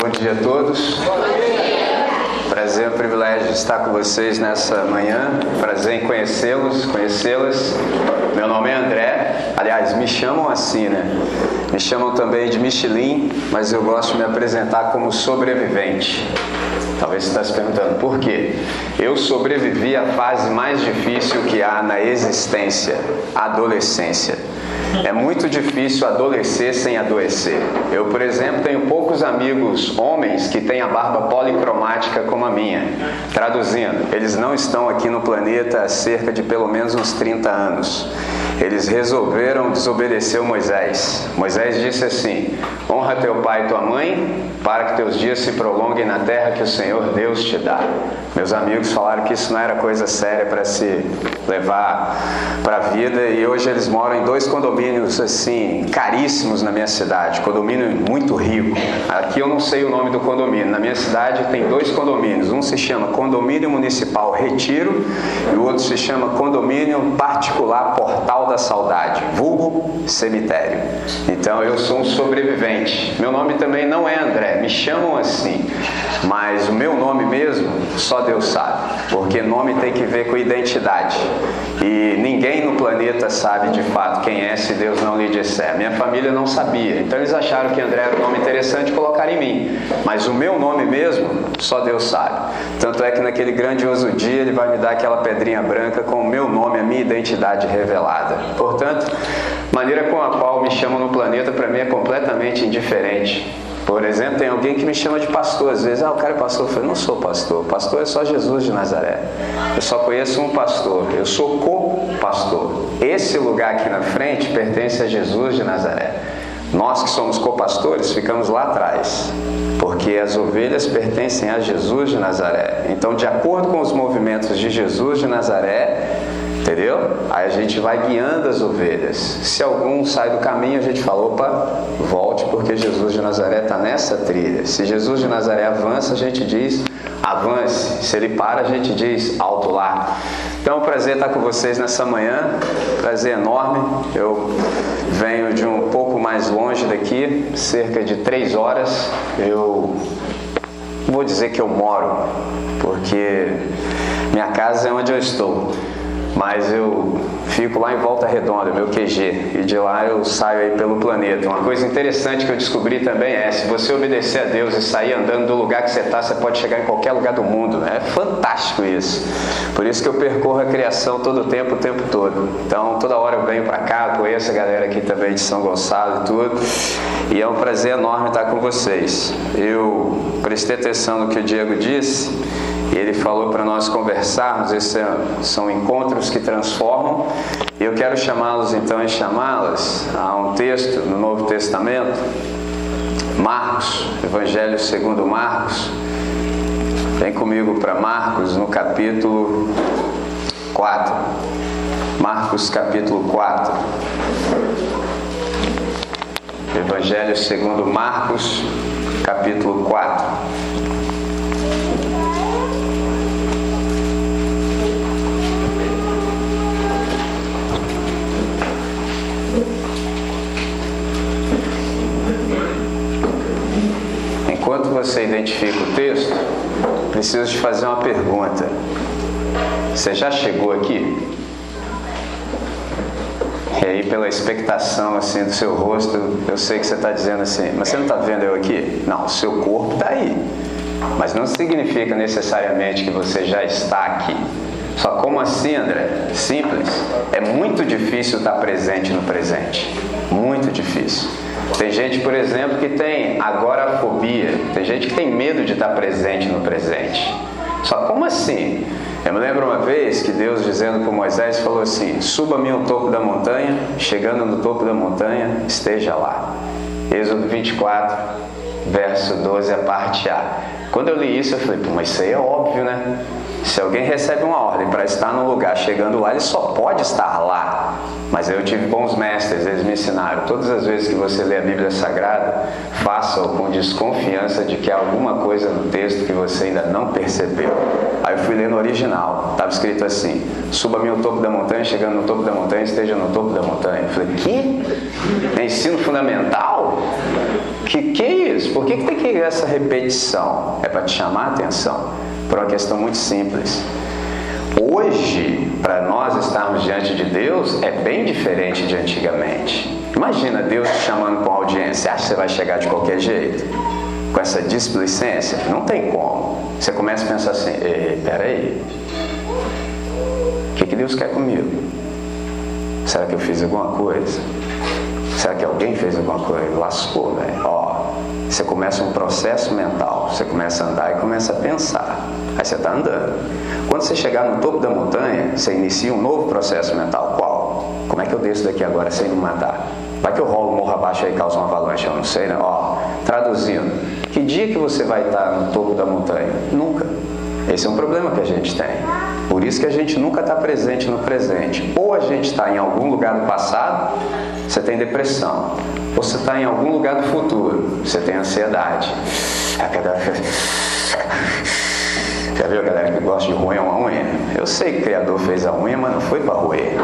Bom dia a todos. Prazer, um privilégio estar com vocês nessa manhã. Prazer em conhecê-los, conhecê-las. Meu nome é André. Aliás, me chamam assim, né? Me chamam também de Michelin, mas eu gosto de me apresentar como sobrevivente. Talvez você está se perguntando por quê? Eu sobrevivi à fase mais difícil que há na existência, a adolescência. É muito difícil adolescer sem adoecer. Eu, por exemplo, tenho poucos amigos homens que têm a barba policromática como a minha. Traduzindo, eles não estão aqui no planeta há cerca de pelo menos uns 30 anos. Eles resolveram desobedecer Moisés. Moisés disse assim: Honra teu pai e tua mãe, para que teus dias se prolonguem na terra que o Senhor Deus te dá. Meus amigos falaram que isso não era coisa séria para se levar para a vida e hoje eles moram em dois condomínios assim caríssimos na minha cidade, condomínio muito rico. Aqui eu não sei o nome do condomínio. Na minha cidade tem dois condomínios. Um se chama Condomínio Municipal Retiro e o outro se chama Condomínio Particular Portal da Saudade, vulgo cemitério. Então eu sou um sobrevivente. Meu nome também não é André, me chamam assim, mas o meu nome mesmo só Deus sabe, porque nome tem que ver com identidade. E ninguém no planeta sabe de fato quem é se Deus não lhe disser. Minha família não sabia, então eles acharam que André era um nome interessante colocaram em mim. Mas o meu nome mesmo, só Deus sabe. Tanto é que naquele grandioso dia ele vai me dar aquela pedrinha branca com o meu nome, a minha identidade revelada. Portanto, maneira com a qual me chamam no planeta para mim é completamente indiferente. Por exemplo, tem alguém que me chama de pastor. Às vezes, ah, o cara é pastor. Eu falei, não sou pastor. Pastor é só Jesus de Nazaré. Eu só conheço um pastor. Eu sou co-pastor. Esse lugar aqui na frente pertence a Jesus de Nazaré. Nós que somos copastores ficamos lá atrás, porque as ovelhas pertencem a Jesus de Nazaré. Então, de acordo com os movimentos de Jesus de Nazaré, Entendeu? Aí a gente vai guiando as ovelhas. Se algum sai do caminho, a gente fala: opa, volte, porque Jesus de Nazaré está nessa trilha. Se Jesus de Nazaré avança, a gente diz: avance. Se ele para, a gente diz: alto lá. Então, é um prazer estar com vocês nessa manhã. Prazer enorme. Eu venho de um pouco mais longe daqui, cerca de três horas. Eu vou dizer que eu moro, porque minha casa é onde eu estou mas eu fico lá em Volta Redonda, meu QG, e de lá eu saio aí pelo planeta. Uma coisa interessante que eu descobri também é, se você obedecer a Deus e sair andando do lugar que você está, você pode chegar em qualquer lugar do mundo. Né? É fantástico isso. Por isso que eu percorro a criação todo o tempo, o tempo todo. Então, toda hora eu venho para cá, conheço a galera aqui também de São Gonçalo e tudo, e é um prazer enorme estar com vocês. Eu prestei atenção no que o Diego disse, e ele falou para nós conversarmos, esses são encontros que transformam. E eu quero chamá-los então e chamá-las a um texto no Novo Testamento, Marcos, Evangelho segundo Marcos. Vem comigo para Marcos no capítulo 4. Marcos capítulo 4. Evangelho segundo Marcos, capítulo 4. Enquanto você identifica o texto, preciso te fazer uma pergunta. Você já chegou aqui? E aí, pela expectação assim do seu rosto, eu sei que você está dizendo assim, mas você não está vendo eu aqui? Não, o seu corpo está aí. Mas não significa necessariamente que você já está aqui. Só como assim, André? Simples. É muito difícil estar presente no presente. Muito difícil. Tem gente, por exemplo, que tem agorafobia. Tem gente que tem medo de estar presente no presente. Só como assim? Eu me lembro uma vez que Deus dizendo com Moisés falou assim: Suba-me ao topo da montanha, chegando no topo da montanha, esteja lá. Êxodo 24, verso 12, a parte A. Quando eu li isso, eu falei: Pô, mas isso aí é óbvio, né? Se alguém recebe uma ordem para estar num lugar, chegando lá, ele só pode estar lá. Mas eu tive bons mestres, eles me ensinaram. Todas as vezes que você lê a Bíblia Sagrada, faça-o com desconfiança de que há alguma coisa no texto que você ainda não percebeu. Aí eu fui ler no original, estava escrito assim: suba-me ao topo da montanha, chegando no topo da montanha, esteja no topo da montanha. Eu falei: que? É ensino fundamental? Que que é isso? Por que, que tem que essa repetição? É para te chamar a atenção, por uma questão muito simples. Hoje, para nós estarmos diante de Deus, é bem diferente de antigamente. Imagina Deus te chamando com audiência. Acha que você vai chegar de qualquer jeito? Com essa displicência? Não tem como. Você começa a pensar assim: peraí, o que, que Deus quer comigo? Será que eu fiz alguma coisa? Será que alguém fez alguma coisa? Lascou, velho. Ó, você começa um processo mental. Você começa a andar e começa a pensar. Aí você está andando. Quando você chegar no topo da montanha, você inicia um novo processo mental. Qual? Como é que eu desço daqui agora sem me matar? Vai que eu rolo morro abaixo e causa uma avalanche, eu não sei, né? Ó, traduzindo, que dia que você vai estar no topo da montanha? Nunca. Esse é um problema que a gente tem. Por isso que a gente nunca está presente no presente. Ou a gente está em algum lugar do passado, você tem depressão. Ou você está em algum lugar do futuro, você tem ansiedade. Já viu a galera que gosta de roer uma unha? Eu sei que o Criador fez a unha, mas não foi para roer.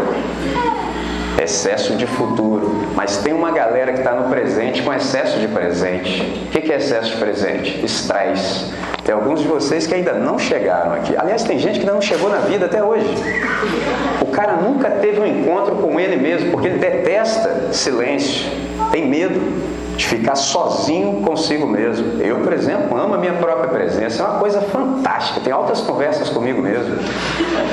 Excesso de futuro. Mas tem uma galera que está no presente com excesso de presente. O que é excesso de presente? Estresse. Tem alguns de vocês que ainda não chegaram aqui. Aliás, tem gente que ainda não chegou na vida até hoje. O cara nunca teve um encontro com ele mesmo, porque ele detesta silêncio, tem medo de ficar sozinho consigo mesmo. Eu, por exemplo, amo a minha própria presença, é uma coisa fantástica. Tem altas conversas comigo mesmo.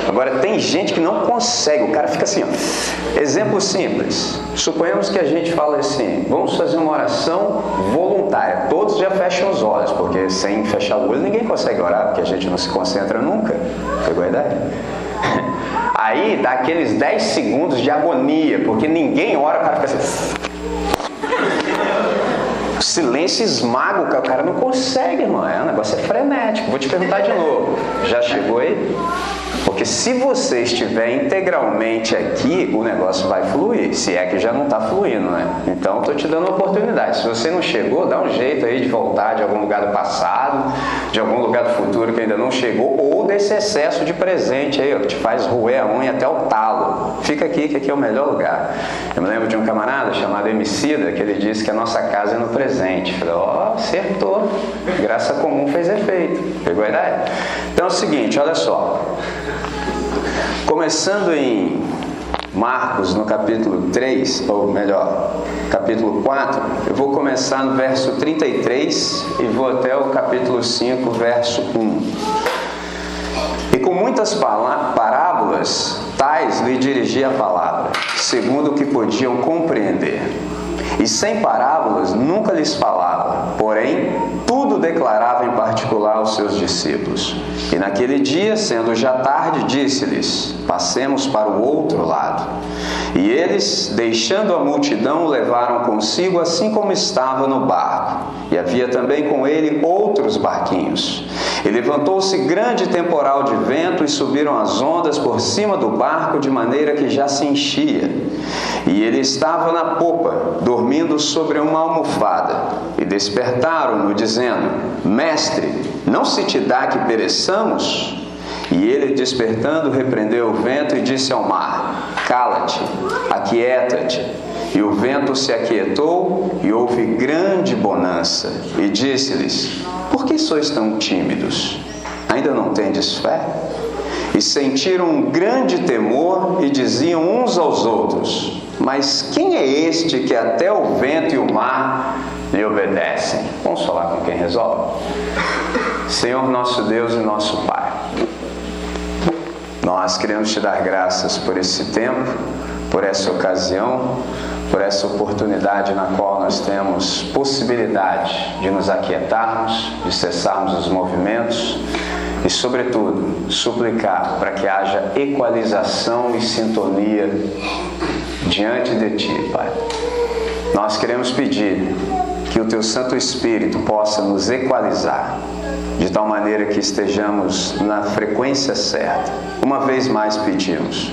Agora, tem gente que não consegue, o cara fica assim, ó. Exemplo simples. Suponhamos que a gente fala assim: vamos fazer uma oração voluntária. Todos já fecham os olhos, porque sem fechar o olho ninguém consegue orar, porque a gente não se concentra nunca. Pegou a ideia? Aí dá aqueles 10 segundos de agonia, porque ninguém ora, o cara fica assim. O silêncio esmaga o cara, o cara não consegue, irmão. É, o negócio é frenético. Vou te perguntar de novo. Já chegou aí? Porque se você estiver integralmente aqui, o negócio vai fluir. Se é que já não está fluindo, né? Então, estou te dando uma oportunidade. Se você não chegou, dá um jeito aí de voltar de algum lugar do passado, de algum lugar do futuro que ainda não chegou, ou desse excesso de presente aí, ó, que te faz roer a unha até o talo. Fica aqui, que aqui é o melhor lugar. Eu me lembro de um camarada chamado Emicida, que ele disse que a nossa casa é no presente. Falei, ó, oh, acertou. Graça comum fez efeito. Pegou a ideia? Então é o seguinte, olha só. Começando em Marcos, no capítulo 3, ou melhor, capítulo 4, eu vou começar no verso 33 e vou até o capítulo 5, verso 1. E com muitas parábolas, tais lhe dirigia a palavra, segundo o que podiam compreender. E sem parábolas nunca lhes falava, porém tudo declarava em particular aos seus discípulos. E naquele dia, sendo já tarde, disse-lhes: Passemos para o outro lado. E eles, deixando a multidão, levaram consigo, assim como estava no barco. E havia também com ele outros barquinhos. E levantou-se grande temporal de vento, e subiram as ondas por cima do barco, de maneira que já se enchia. E ele estava na popa, dormindo sobre uma almofada. E despertaram-no, dizendo: Mestre, não se te dá que pereçamos? E ele, despertando, repreendeu o vento e disse ao mar: Cala-te, aquieta-te. E o vento se aquietou e houve grande bonança. E disse-lhes: Por que sois tão tímidos? Ainda não tendes fé? E sentiram um grande temor e diziam uns aos outros: Mas quem é este que até o vento e o mar lhe obedecem? Vamos falar com quem resolve? Senhor nosso Deus e nosso Pai. Nós queremos te dar graças por esse tempo, por essa ocasião, por essa oportunidade na qual nós temos possibilidade de nos aquietarmos, de cessarmos os movimentos e, sobretudo, suplicar para que haja equalização e sintonia diante de Ti, Pai. Nós queremos pedir que o Teu Santo Espírito possa nos equalizar de tal maneira que estejamos na frequência certa. Uma vez mais pedimos.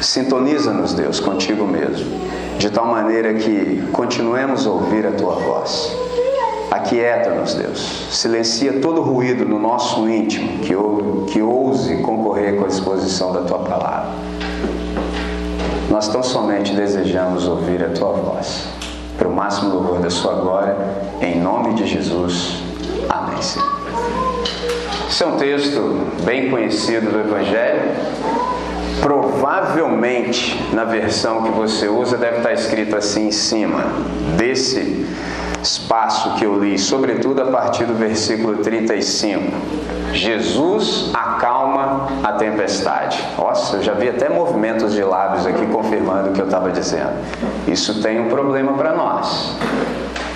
Sintoniza-nos, Deus, contigo mesmo, de tal maneira que continuemos a ouvir a tua voz. Aquieta-nos, Deus. Silencia todo ruído no nosso íntimo que, que ouse concorrer com a exposição da tua palavra. Nós tão somente desejamos ouvir a tua voz. Para o máximo louvor da sua glória, em nome de Jesus. Amém. Senhor. Esse é um texto bem conhecido do Evangelho. Provavelmente na versão que você usa deve estar escrito assim em cima desse espaço que eu li, sobretudo a partir do versículo 35. Jesus acalma a tempestade. Nossa, eu já vi até movimentos de lábios aqui confirmando o que eu estava dizendo. Isso tem um problema para nós.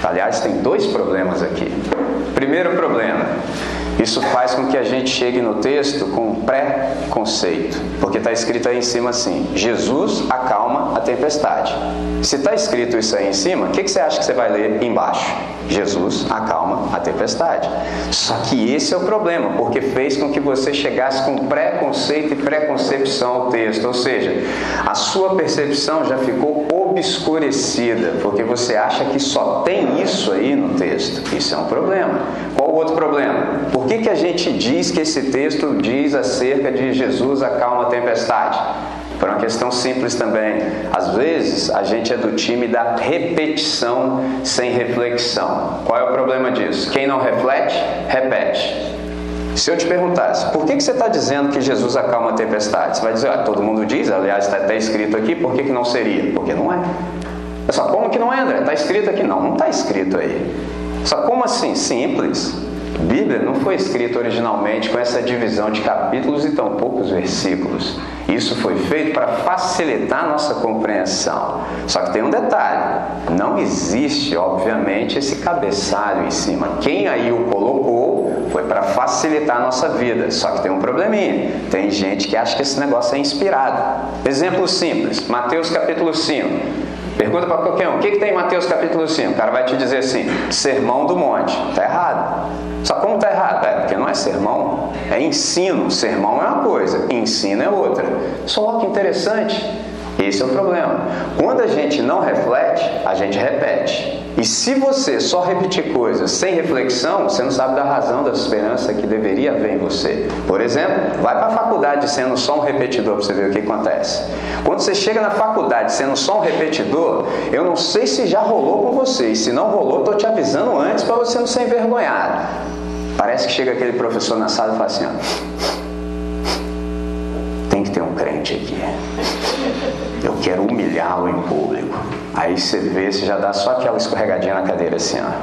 Aliás, tem dois problemas aqui. Primeiro problema, isso faz com que a gente chegue no texto com um pré-conceito, porque está escrito aí em cima assim: Jesus acalma a tempestade. Se está escrito isso aí em cima, o que, que você acha que você vai ler embaixo? Jesus acalma a tempestade. Só que esse é o problema, porque fez com que você chegasse com preconceito e preconcepção ao texto, ou seja, a sua percepção já ficou obscurecida, porque você acha que só tem isso aí no texto. Isso é um problema. Qual o outro problema? Por que, que a gente diz que esse texto diz acerca de Jesus acalma a tempestade? Por uma questão simples também. Às vezes a gente é do time da repetição sem reflexão. Qual é o problema disso? Quem não reflete, repete. Se eu te perguntasse, por que, que você está dizendo que Jesus acalma a tempestade? Você vai dizer, ah, todo mundo diz, aliás, está até escrito aqui, por que, que não seria? Porque não é. Só como que não é, André? Está escrito aqui? Não, não está escrito aí. Só como assim? Simples. Bíblia não foi escrita originalmente com essa divisão de capítulos e tão poucos versículos. Isso foi feito para facilitar a nossa compreensão. Só que tem um detalhe: não existe, obviamente, esse cabeçalho em cima. Quem aí o colocou foi para facilitar a nossa vida. Só que tem um probleminha: tem gente que acha que esse negócio é inspirado. Exemplo simples: Mateus capítulo 5. Pergunta para qualquer um: o que, que tem em Mateus capítulo 5? O cara vai te dizer assim: Sermão do Monte. Está errado. Só como está errado? É porque não é sermão, é ensino. Sermão é uma coisa, ensino é outra. Só que interessante. Esse é o problema. Quando a gente não reflete, a gente repete. E se você só repetir coisas sem reflexão, você não sabe da razão da esperança que deveria haver em você. Por exemplo, vai para a faculdade sendo só um repetidor para você ver o que acontece. Quando você chega na faculdade sendo só um repetidor, eu não sei se já rolou com você. E se não rolou, estou te avisando antes para você não ser envergonhado. Parece que chega aquele professor na sala e fala assim: ó, tem que ter um crente aqui eu quero humilhá-lo em público. Aí você vê, você já dá só aquela escorregadinha na cadeira assim, ó.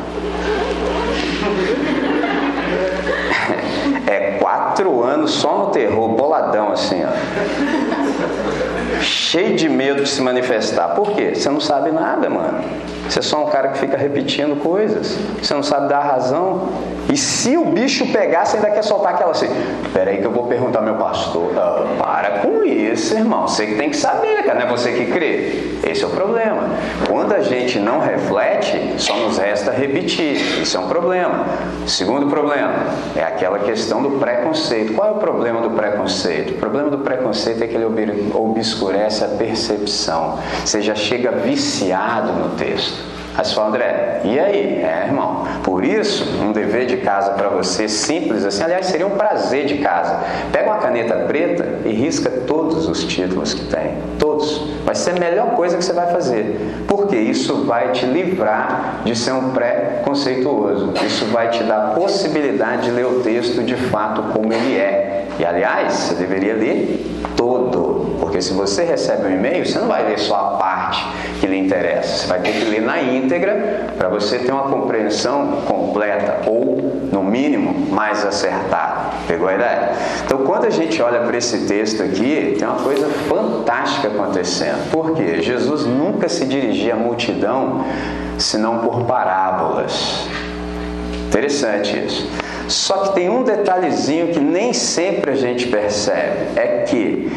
É quatro anos só no terror, boladão assim, ó. Cheio de medo de se manifestar. Por quê? Você não sabe nada, mano. Você é só um cara que fica repetindo coisas. Você não sabe dar razão. E se o bicho pegar, você ainda quer soltar aquela assim. Peraí que eu vou perguntar ao meu pastor. Ah, para com isso, irmão. Você que tem que saber, cara. Não é você que crê. Esse é o problema. Quando a gente não reflete, só nos resta repetir. Isso é um problema. Segundo problema é aquela questão do preconceito. Qual é o problema do preconceito? O problema do preconceito é que ele obscurece a percepção. Você já chega viciado no texto. Aí você fala, André, e aí? É, irmão. Por isso, um dever de casa para você simples assim, aliás, seria um prazer de casa. Pega uma caneta preta e risca todos os títulos que tem. Todos. Vai ser a melhor coisa que você vai fazer. Porque isso vai te livrar de ser um pré-conceituoso. Isso vai te dar a possibilidade de ler o texto de fato como ele é. E aliás, você deveria ler todo. Porque se você recebe um e-mail, você não vai ler só a parte que lhe interessa. Você vai ter que ler na íntegra para você ter uma compreensão completa ou, no mínimo, mais acertada. Pegou a ideia? Então, quando a gente olha para esse texto aqui, tem uma coisa fantástica acontecendo. Por quê? Jesus nunca se dirigia à multidão senão por parábolas. Interessante isso. Só que tem um detalhezinho que nem sempre a gente percebe: é que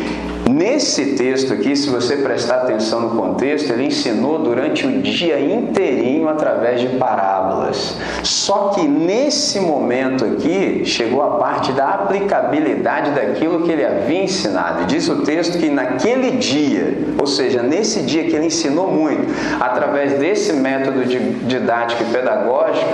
Nesse texto aqui, se você prestar atenção no contexto, ele ensinou durante o dia inteirinho através de parábolas. Só que nesse momento aqui, chegou a parte da aplicabilidade daquilo que ele havia ensinado. diz o texto que naquele dia, ou seja, nesse dia que ele ensinou muito, através desse método didático e pedagógico,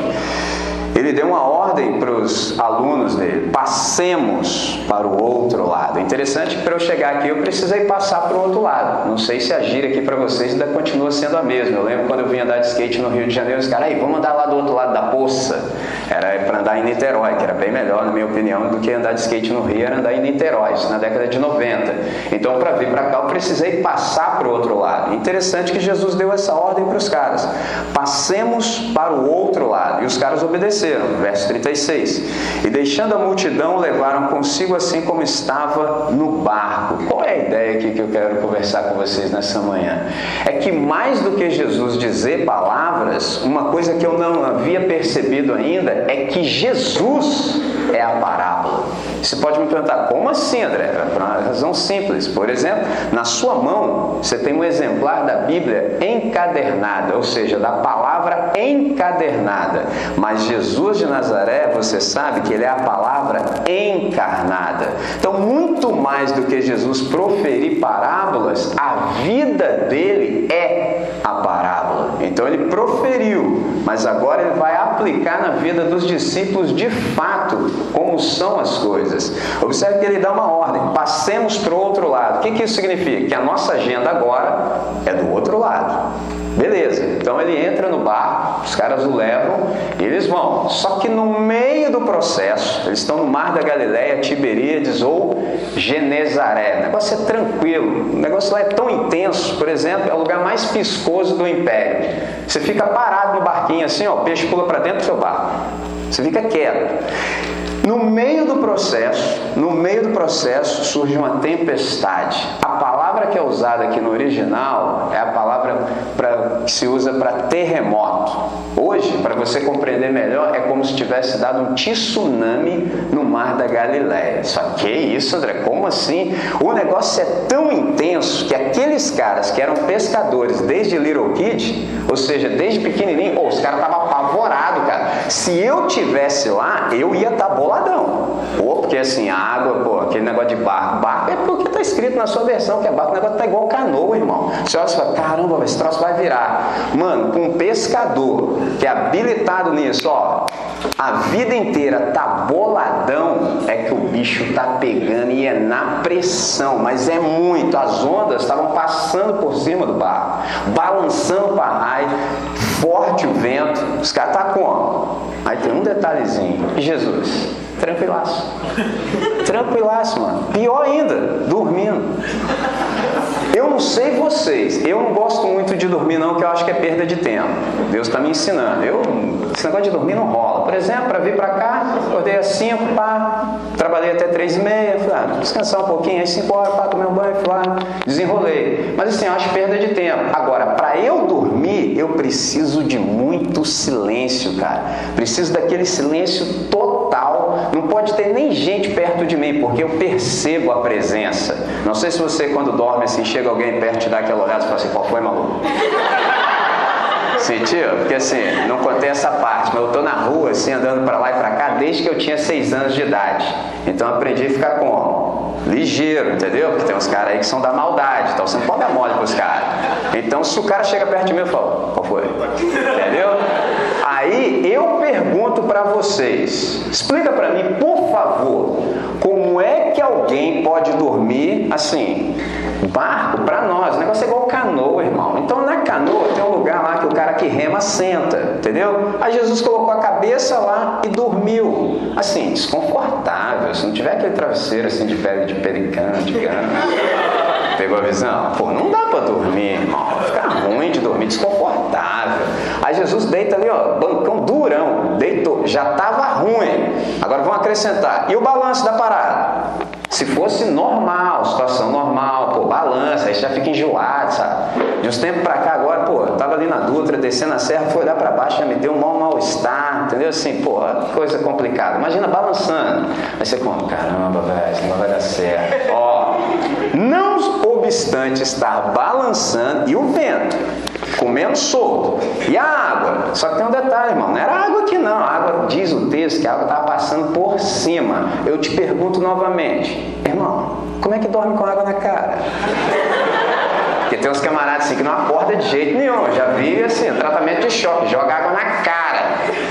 ele deu uma ordem para os alunos dele: passemos para o outro lado. Interessante que para eu chegar aqui eu precisei passar para o outro lado. Não sei se a gíria aqui para vocês ainda continua sendo a mesma. Eu lembro quando eu vim andar de skate no Rio de Janeiro, os caras, aí, vamos andar lá do outro lado da poça. Era para andar em Niterói, que era bem melhor, na minha opinião, do que andar de skate no Rio, era andar em Niterói, isso na década de 90. Então, para vir para cá, eu precisei passar para o outro lado. Interessante que Jesus deu essa ordem para os caras: passemos para o outro lado. E os caras obedeceram verso 36. E deixando a multidão, levaram consigo assim como estava no barco. Qual é a ideia aqui que eu quero conversar com vocês nessa manhã? É que mais do que Jesus dizer palavras, uma coisa que eu não havia percebido ainda é que Jesus é a parábola. Você pode me perguntar, como assim, André? Por uma razão simples. Por exemplo, na sua mão você tem um exemplar da Bíblia encadernada, ou seja, da palavra encadernada. Mas Jesus de Nazaré, você sabe que ele é a palavra encarnada. Então, muito mais do que Jesus proferir parábolas, a vida dele é a parábola. Então, ele proferiu, mas agora ele vai aplicar na vida dos discípulos de fato como são as coisas. Observe que ele dá uma ordem: passemos para o outro lado. O que, que isso significa? Que a nossa agenda agora é do outro lado. Beleza, então ele entra no barco, os caras o levam e eles vão. Só que no meio do processo, eles estão no mar da Galileia, Tiberíades ou Genezaré. O negócio é tranquilo, o negócio lá é tão intenso, por exemplo, é o lugar mais piscoso do império. Você fica parado no barquinho assim, ó, o peixe pula para dentro do seu barco. Você fica quieto. No meio do processo, no meio do processo surge uma tempestade. A palavra que é usada aqui no original é a palavra que se usa para terremoto. Hoje, para você compreender melhor, é como se tivesse dado um tsunami no mar da Galileia. Só que isso, André, como assim? O negócio é tão intenso que aqueles caras que eram pescadores desde Little Kid, ou seja, desde pequenininho, oh, os caras estavam apavorados, cara. Se eu tivesse lá, eu ia estar tá boladão. Porque assim, a água, pô, aquele negócio de barco. Barco é porque está escrito na sua versão que é barco, o negócio tá igual canoa, irmão. Você olha e fala, caramba, esse troço vai virar. Mano, com um pescador que é habilitado nisso, ó, a vida inteira tá boladão, é que o bicho tá pegando e é na pressão, mas é muito. As ondas estavam passando por cima do barco, balançando para raio, forte o vento. Os caras tá como? Aí tem um detalhezinho. Jesus, tranquilaço. Tranquilaço, mano. Pior ainda, dormindo. Eu não sei vocês, eu não gosto muito de dormir não, que eu acho que é perda de tempo. Deus está me ensinando. Eu, esse negócio de dormir não rola. Por exemplo, para vir para cá, acordei às 5, pá, trabalhei até 3 e meia, falei, ah, descansar um pouquinho, aí 5 horas, pá, tomei um banho, fui lá, desenrolei. Mas assim, eu acho perda de tempo. Agora, para eu dormir, eu preciso de muito silêncio, cara. Preciso daquele silêncio total. Não pode ter nem gente perto de mim, porque eu percebo a presença. Não sei se você, quando dorme assim, chega alguém perto e dá aquela olhada e fala assim: qual foi, maluco? Sentiu? Porque assim, não contei essa parte, mas eu tô na rua, assim, andando para lá e para cá desde que eu tinha seis anos de idade. Então aprendi a ficar como? Ligeiro, entendeu? Porque tem uns caras aí que são da maldade, então você não pode dar mole pros caras. Então se o cara chega perto de mim, eu falo, qual foi? Entendeu? Aí eu pergunto para vocês, explica para mim, por favor, como é que alguém pode dormir assim? Barco, para nós, o negócio é igual canoa, irmão. Então na canoa tem um lugar lá que o cara que rema senta, entendeu? Aí Jesus colocou a cabeça lá e dormiu. Assim, desconfortável. Se não tiver aquele travesseiro assim de pele de pericano, de gana. Pegou a visão? Pô, não dá para dormir, irmão. Fica ruim de dormir, desconfortável. Aí Jesus deita ali, ó, bancão durão, deitou, já estava ruim. Agora vamos acrescentar. E o balanço da parada? Se fosse normal, situação normal, pô, balança, aí já fica enjoado, sabe? De uns tempos pra cá agora, pô, eu tava ali na Dutra, descendo a serra, foi olhar pra baixo, já me deu um mau mal-estar, entendeu? Assim, pô, coisa complicada. Imagina balançando. Aí você como, caramba, velho, isso não vai dar certo. Ó, Não obstante estar balançando e o vento comendo solto. E a água? Só que tem um detalhe, irmão. Não era água aqui não. A água diz o texto que a água estava passando por cima. Eu te pergunto novamente, irmão, como é que dorme com água na cara? Porque tem uns camaradas assim que não acorda de jeito nenhum. Já vi assim, tratamento de choque, joga água na cara.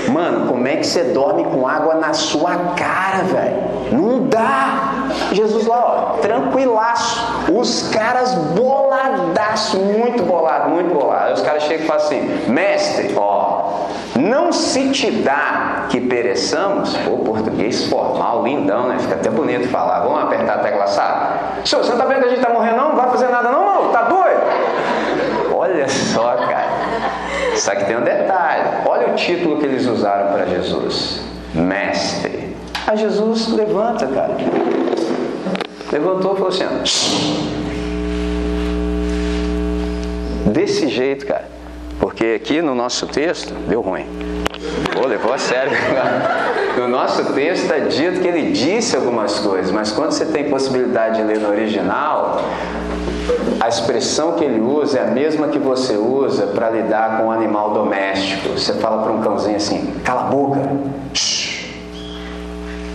Mano, como é que você dorme com água na sua cara, velho? Não dá. Jesus lá, ó, tranquilaço. Os caras boladaço, muito bolado, muito bolado. Aí os caras chegam e falam assim: mestre, ó, não se te dá que pereçamos. Pô, português formal, lindão, né? Fica até bonito falar. Vamos apertar a tecla SAP. Senhor, você não tá vendo que a gente tá morrendo, não? Não vai fazer nada, não, não? Tá doido? Olha só, cara. Só que tem um detalhe. Olha o título que eles usaram para Jesus: Mestre. Aí Jesus levanta, cara. Levantou e falou assim: Desse jeito, cara. Porque aqui no nosso texto, deu ruim. Pô, levou a sério. No nosso texto está dito que ele disse algumas coisas, mas quando você tem possibilidade de ler no original, a expressão que ele usa é a mesma que você usa para lidar com um animal doméstico. Você fala para um cãozinho assim: cala a boca.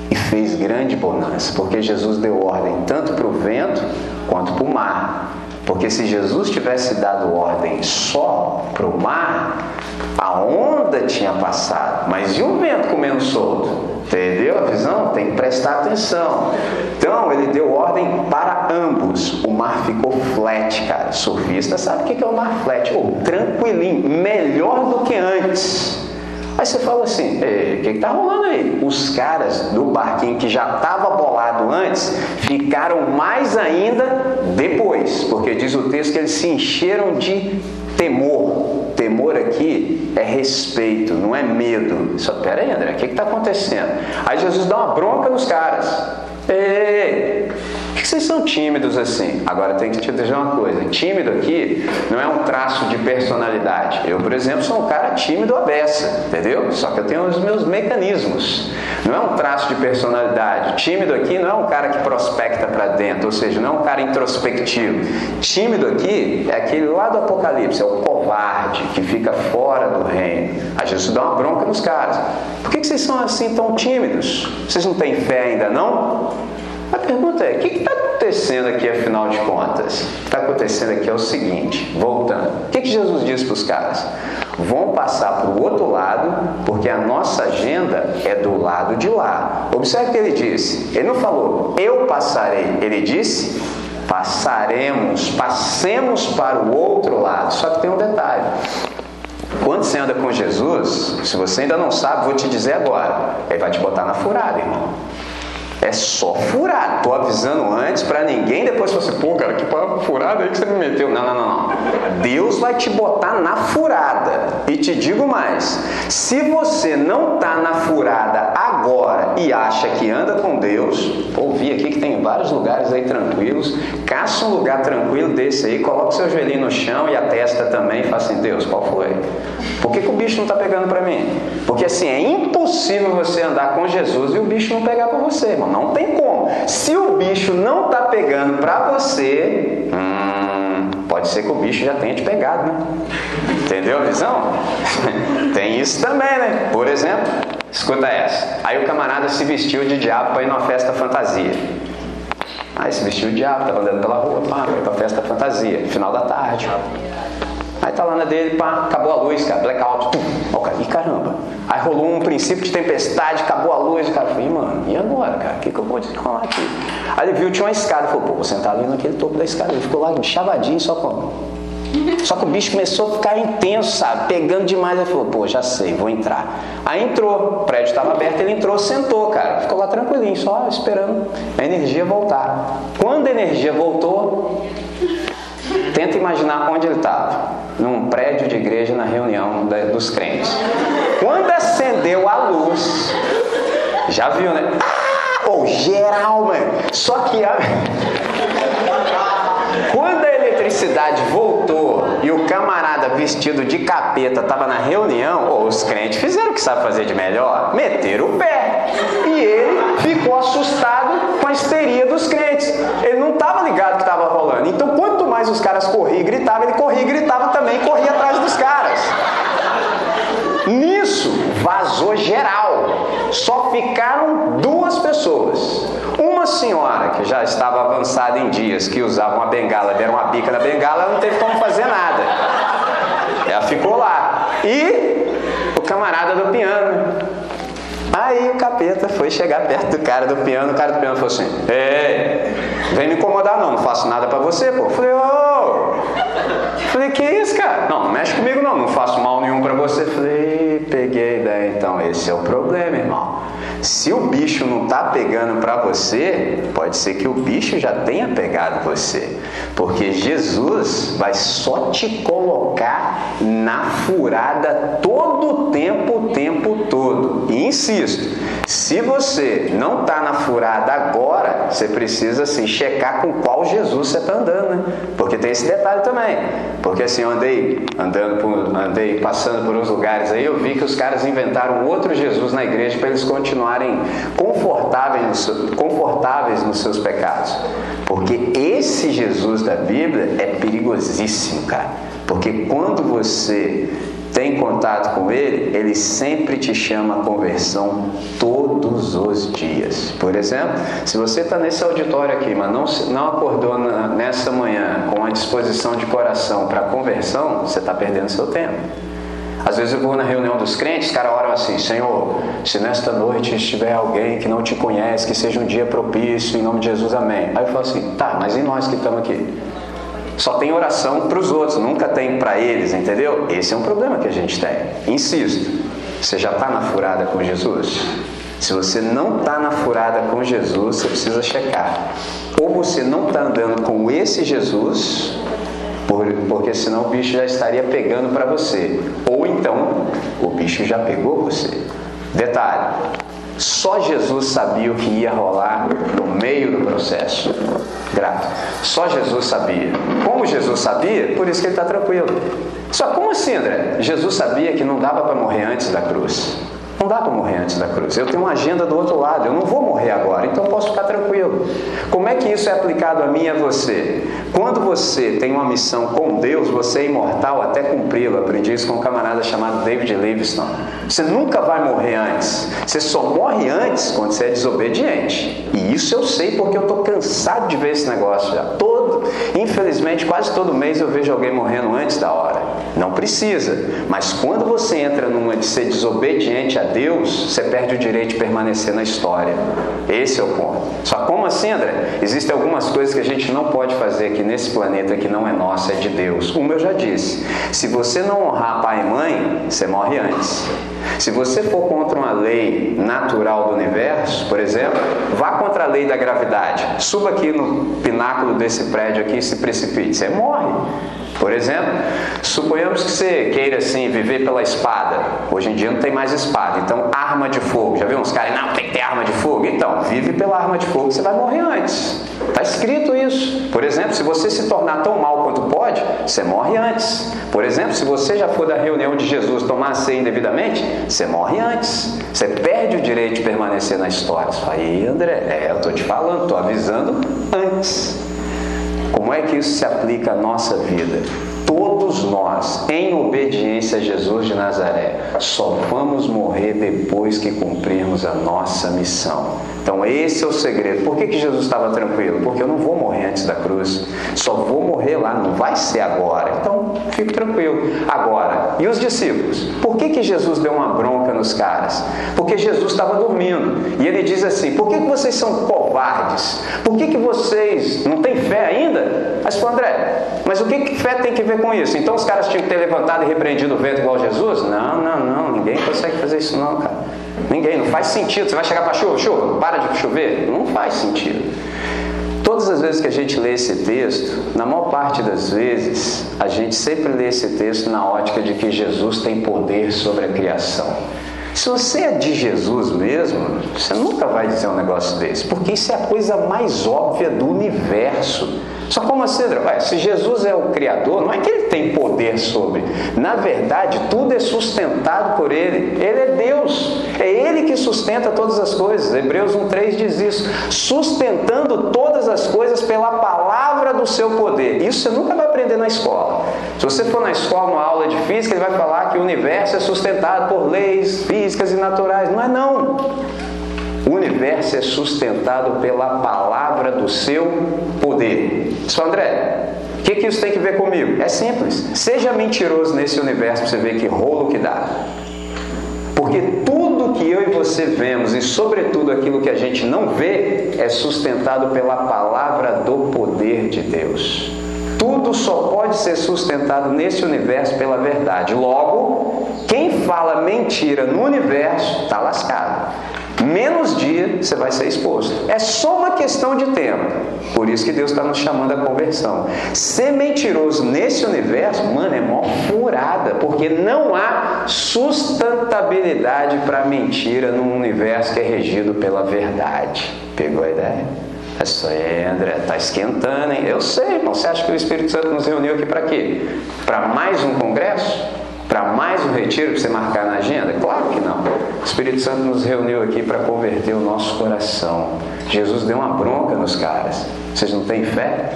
E fez grande bonança, porque Jesus deu ordem tanto para o vento quanto para o mar. Porque se Jesus tivesse dado ordem só para o mar, a onda tinha passado, mas e o vento comendo solto? Entendeu a visão? Tem que prestar atenção. Então ele deu ordem para ambos. O mar ficou flat, cara. Surfista sabe o que é o mar flat? Oh, tranquilinho, melhor do que antes. Aí você fala assim, o que está rolando aí? Os caras do barquinho que já estava bolado antes ficaram mais ainda depois, porque diz o texto que eles se encheram de temor. Temor aqui é respeito, não é medo. Só pera aí, André, o que está acontecendo? Aí Jesus dá uma bronca nos caras. Ei, por que vocês são tímidos assim? Agora tem que te dizer uma coisa: tímido aqui não é um traço de personalidade. Eu, por exemplo, sou um cara tímido à beça, entendeu? Só que eu tenho os meus mecanismos. Não é um traço de personalidade. Tímido aqui não é um cara que prospecta para dentro, ou seja, não é um cara introspectivo. Tímido aqui é aquele lá do Apocalipse, é o covarde que fica fora do reino. A Jesus dá uma bronca nos caras. Por que vocês são assim tão tímidos? Vocês não têm fé ainda não? A pergunta é: o que está acontecendo aqui afinal de contas? O que está acontecendo aqui é o seguinte: voltando, o que, que Jesus disse para os caras? Vão passar para o outro lado, porque a nossa agenda é do lado de lá. Observe o que ele disse: ele não falou, eu passarei, ele disse, passaremos, passemos para o outro lado. Só que tem um detalhe: quando você anda com Jesus, se você ainda não sabe, vou te dizer agora, ele vai te botar na furada, irmão. É só furado. Tô avisando antes para ninguém depois você, assim, pô, cara, que furada aí que você me meteu. Não, não, não, não. Deus vai te botar na furada. E te digo mais: se você não tá na furada agora e acha que anda com Deus, ouvi aqui que tem vários lugares aí tranquilos, caça um lugar tranquilo desse aí, coloca seu joelhinho no chão e a testa também e fala assim: Deus, qual foi? Por que, que o bicho não tá pegando para mim? Porque assim, é impossível você andar com Jesus e o bicho não pegar para você, irmão. Não tem como. Se o bicho não está pegando para você, hum, pode ser que o bicho já tenha te pegado, né? Entendeu a visão? tem isso também, né? Por exemplo, escuta essa. Aí o camarada se vestiu de diabo para ir numa festa fantasia. Aí se vestiu de diabo, estava andando pela rua, pá, foi pra festa fantasia, final da tarde. Aí tá lá na dele, pá, acabou a luz, cara, blackout. Ó, cara, e caramba. Aí rolou um princípio de tempestade, acabou a luz, cara falou, mano, e agora, cara? O que, que eu vou desenrolar aqui? Aí ele viu, tinha uma escada, falou, pô, vou sentar ali naquele topo da escada. Ele ficou lá chavadinho, só com. Só que o bicho começou a ficar intenso, sabe? Pegando demais. Ele falou, pô, já sei, vou entrar. Aí entrou, o prédio estava aberto, ele entrou, sentou, cara. Ficou lá tranquilinho, só esperando a energia voltar. Quando a energia voltou, tenta imaginar onde ele estava num prédio de igreja na reunião dos crentes. Quando acendeu a luz, já viu, né? Ah, oh, geral, mano. Só que a... quando a eletricidade voltou e o camarada vestido de capeta estava na reunião, oh, os crentes fizeram o que sabe fazer de melhor, meteram o pé. E ele ficou assustado com a histeria dos crentes. Ele não estava ligado que estava rolando. Então, quanto os caras corriam e gritavam, ele corria e gritava também, corria atrás dos caras. Nisso, vazou geral. Só ficaram duas pessoas. Uma senhora que já estava avançada em dias, que usava uma bengala, deram uma bica na bengala, ela não teve como fazer nada. Ela ficou lá. E o camarada do piano. Aí o capeta foi chegar perto do cara do piano, o cara do piano falou assim: Ei, vem me incomodar não, não faço nada para você, pô. Eu falei, ô. Oh. Falei, que isso, cara? Não, não mexe comigo não, não faço mal nenhum para você. Falei, peguei daí, então esse é o problema, irmão. Se o bicho não está pegando para você, pode ser que o bicho já tenha pegado você. Porque Jesus vai só te colocar na furada todo o tempo, o tempo todo. E insisto, se você não está na furada agora, você precisa assim, checar com qual Jesus você está andando, né? Porque tem esse detalhe também. Porque assim, eu andei andando por, andei passando por uns lugares aí, eu vi que os caras inventaram outro Jesus na igreja para eles continuarem confortáveis, confortáveis nos seus pecados. Porque esse Jesus da Bíblia é perigosíssimo, cara. Porque quando você tem contato com ele, ele sempre te chama a conversão todos os dias. Por exemplo, se você está nesse auditório aqui, mas não, não acordou na, nessa manhã com a disposição de coração para conversão, você está perdendo seu tempo. Às vezes eu vou na reunião dos crentes, os caras oram assim: Senhor, se nesta noite estiver alguém que não te conhece, que seja um dia propício, em nome de Jesus, amém. Aí eu falo assim: tá, mas e nós que estamos aqui? Só tem oração para os outros, nunca tem para eles, entendeu? Esse é um problema que a gente tem. Insisto, você já está na furada com Jesus? Se você não está na furada com Jesus, você precisa checar. Ou você não está andando com esse Jesus, porque senão o bicho já estaria pegando para você. Ou então, o bicho já pegou você. Detalhe: só Jesus sabia o que ia rolar no meio do processo. Grato. Só Jesus sabia. Como Jesus sabia, por isso que ele está tranquilo. Só como assim, André? Jesus sabia que não dava para morrer antes da cruz. Não dá para morrer antes da cruz. Eu tenho uma agenda do outro lado. Eu não vou morrer agora, então posso ficar tranquilo. Como é que isso é aplicado a mim e a você? Quando você tem uma missão com Deus, você é imortal até cumpri-la. Aprendi isso com um camarada chamado David Livingstone. Você nunca vai morrer antes. Você só morre antes quando você é desobediente. E isso eu sei porque eu estou cansado de ver esse negócio já. Todo, infelizmente, quase todo mês eu vejo alguém morrendo antes da hora. Não precisa. Mas quando você entra numa de ser desobediente a Deus, você perde o direito de permanecer na história. Esse é o ponto. Só como assim, André? Existem algumas coisas que a gente não pode fazer aqui nesse planeta que não é nosso, é de Deus. Uma eu já disse. Se você não honrar pai e mãe, você morre antes. Se você for contra uma lei natural do universo, por exemplo, vá contra a lei da gravidade. Suba aqui no pináculo desse prédio aqui e se precipite. Você morre. Por exemplo, suponhamos que você queira assim viver pela espada. Hoje em dia não tem mais espada, então arma de fogo. Já viu uns caras, não, tem que ter arma de fogo? Então, vive pela arma de fogo, você vai morrer antes. Está escrito isso. Por exemplo, se você se tornar tão mal quanto pode, você morre antes. Por exemplo, se você já for da reunião de Jesus tomar ceia indevidamente, você morre antes. Você perde o direito de permanecer na história. Isso aí, André, é, eu estou te falando, estou avisando antes. Como é que isso se aplica à nossa vida? Todos nós, em obediência a Jesus de Nazaré, só vamos morrer depois que cumprirmos a nossa missão. Então, esse é o segredo. Por que, que Jesus estava tranquilo? Porque eu não vou morrer antes da cruz. Só vou morrer lá, não vai ser agora. Então, fique tranquilo. Agora, e os discípulos? Por que, que Jesus deu uma bronca nos caras? Porque Jesus estava dormindo. E ele diz assim: Por que, que vocês são covardes? Por que, que vocês não têm fé ainda? Mas, André, mas o que, que fé tem que ver com isso? Então, os caras tinham que ter levantado e repreendido o vento igual Jesus? Não, não, não. Ninguém consegue fazer isso, não, cara. Ninguém, não faz sentido. Você vai chegar para chuva, chuva, para de chover. Não faz sentido. Todas as vezes que a gente lê esse texto, na maior parte das vezes, a gente sempre lê esse texto na ótica de que Jesus tem poder sobre a criação. Se você é de Jesus mesmo, você nunca vai dizer um negócio desse, porque isso é a coisa mais óbvia do universo. Só como assim, André? Ué, se Jesus é o Criador, não é que ele tem poder sobre. Na verdade, tudo é sustentado por ele. Ele é Deus. É ele que sustenta todas as coisas. Hebreus 1,3 diz isso. Sustentando todas as coisas pela palavra do seu poder. Isso você nunca vai aprender na escola. Se você for na escola, numa aula de física, ele vai falar que o universo é sustentado por leis físicas e naturais. Não é não. O universo é sustentado pela palavra do seu poder. Só André, o que, que isso tem que ver comigo? É simples. Seja mentiroso nesse universo para você ver que rolo que dá. Porque tudo que eu e você vemos, e sobretudo aquilo que a gente não vê, é sustentado pela palavra do poder de Deus. Tudo só pode ser sustentado nesse universo pela verdade. Logo, quem fala mentira no universo está lascado menos dia você vai ser exposto. É só uma questão de tempo. Por isso que Deus está nos chamando à conversão. Ser mentiroso nesse universo, mano, é mó furada, porque não há sustentabilidade para mentira num universo que é regido pela verdade. Pegou a ideia? É isso aí, André, tá esquentando, hein? Eu sei, irmão. Você acha que o Espírito Santo nos reuniu aqui para quê? Para mais um congresso? Para mais um retiro para você marcar na agenda? Claro que não. O Espírito Santo nos reuniu aqui para converter o nosso coração. Jesus deu uma bronca nos caras. Vocês não têm fé?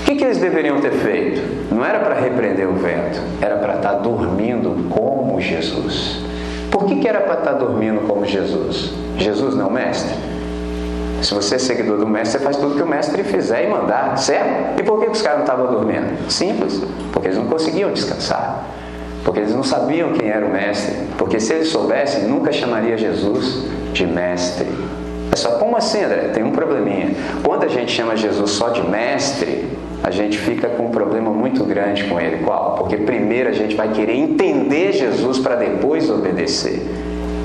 O que, que eles deveriam ter feito? Não era para repreender o vento, era para estar tá dormindo como Jesus. Por que, que era para estar tá dormindo como Jesus? Jesus não é o mestre? Se você é seguidor do mestre, você faz tudo que o mestre fizer e mandar, certo? E por que, que os caras não estavam dormindo? Simples, porque eles não conseguiam descansar porque eles não sabiam quem era o mestre, porque se eles soubessem, nunca chamaria Jesus de mestre. É só como assim, André? Tem um probleminha. Quando a gente chama Jesus só de mestre, a gente fica com um problema muito grande com ele. Qual? Porque primeiro a gente vai querer entender Jesus para depois obedecer.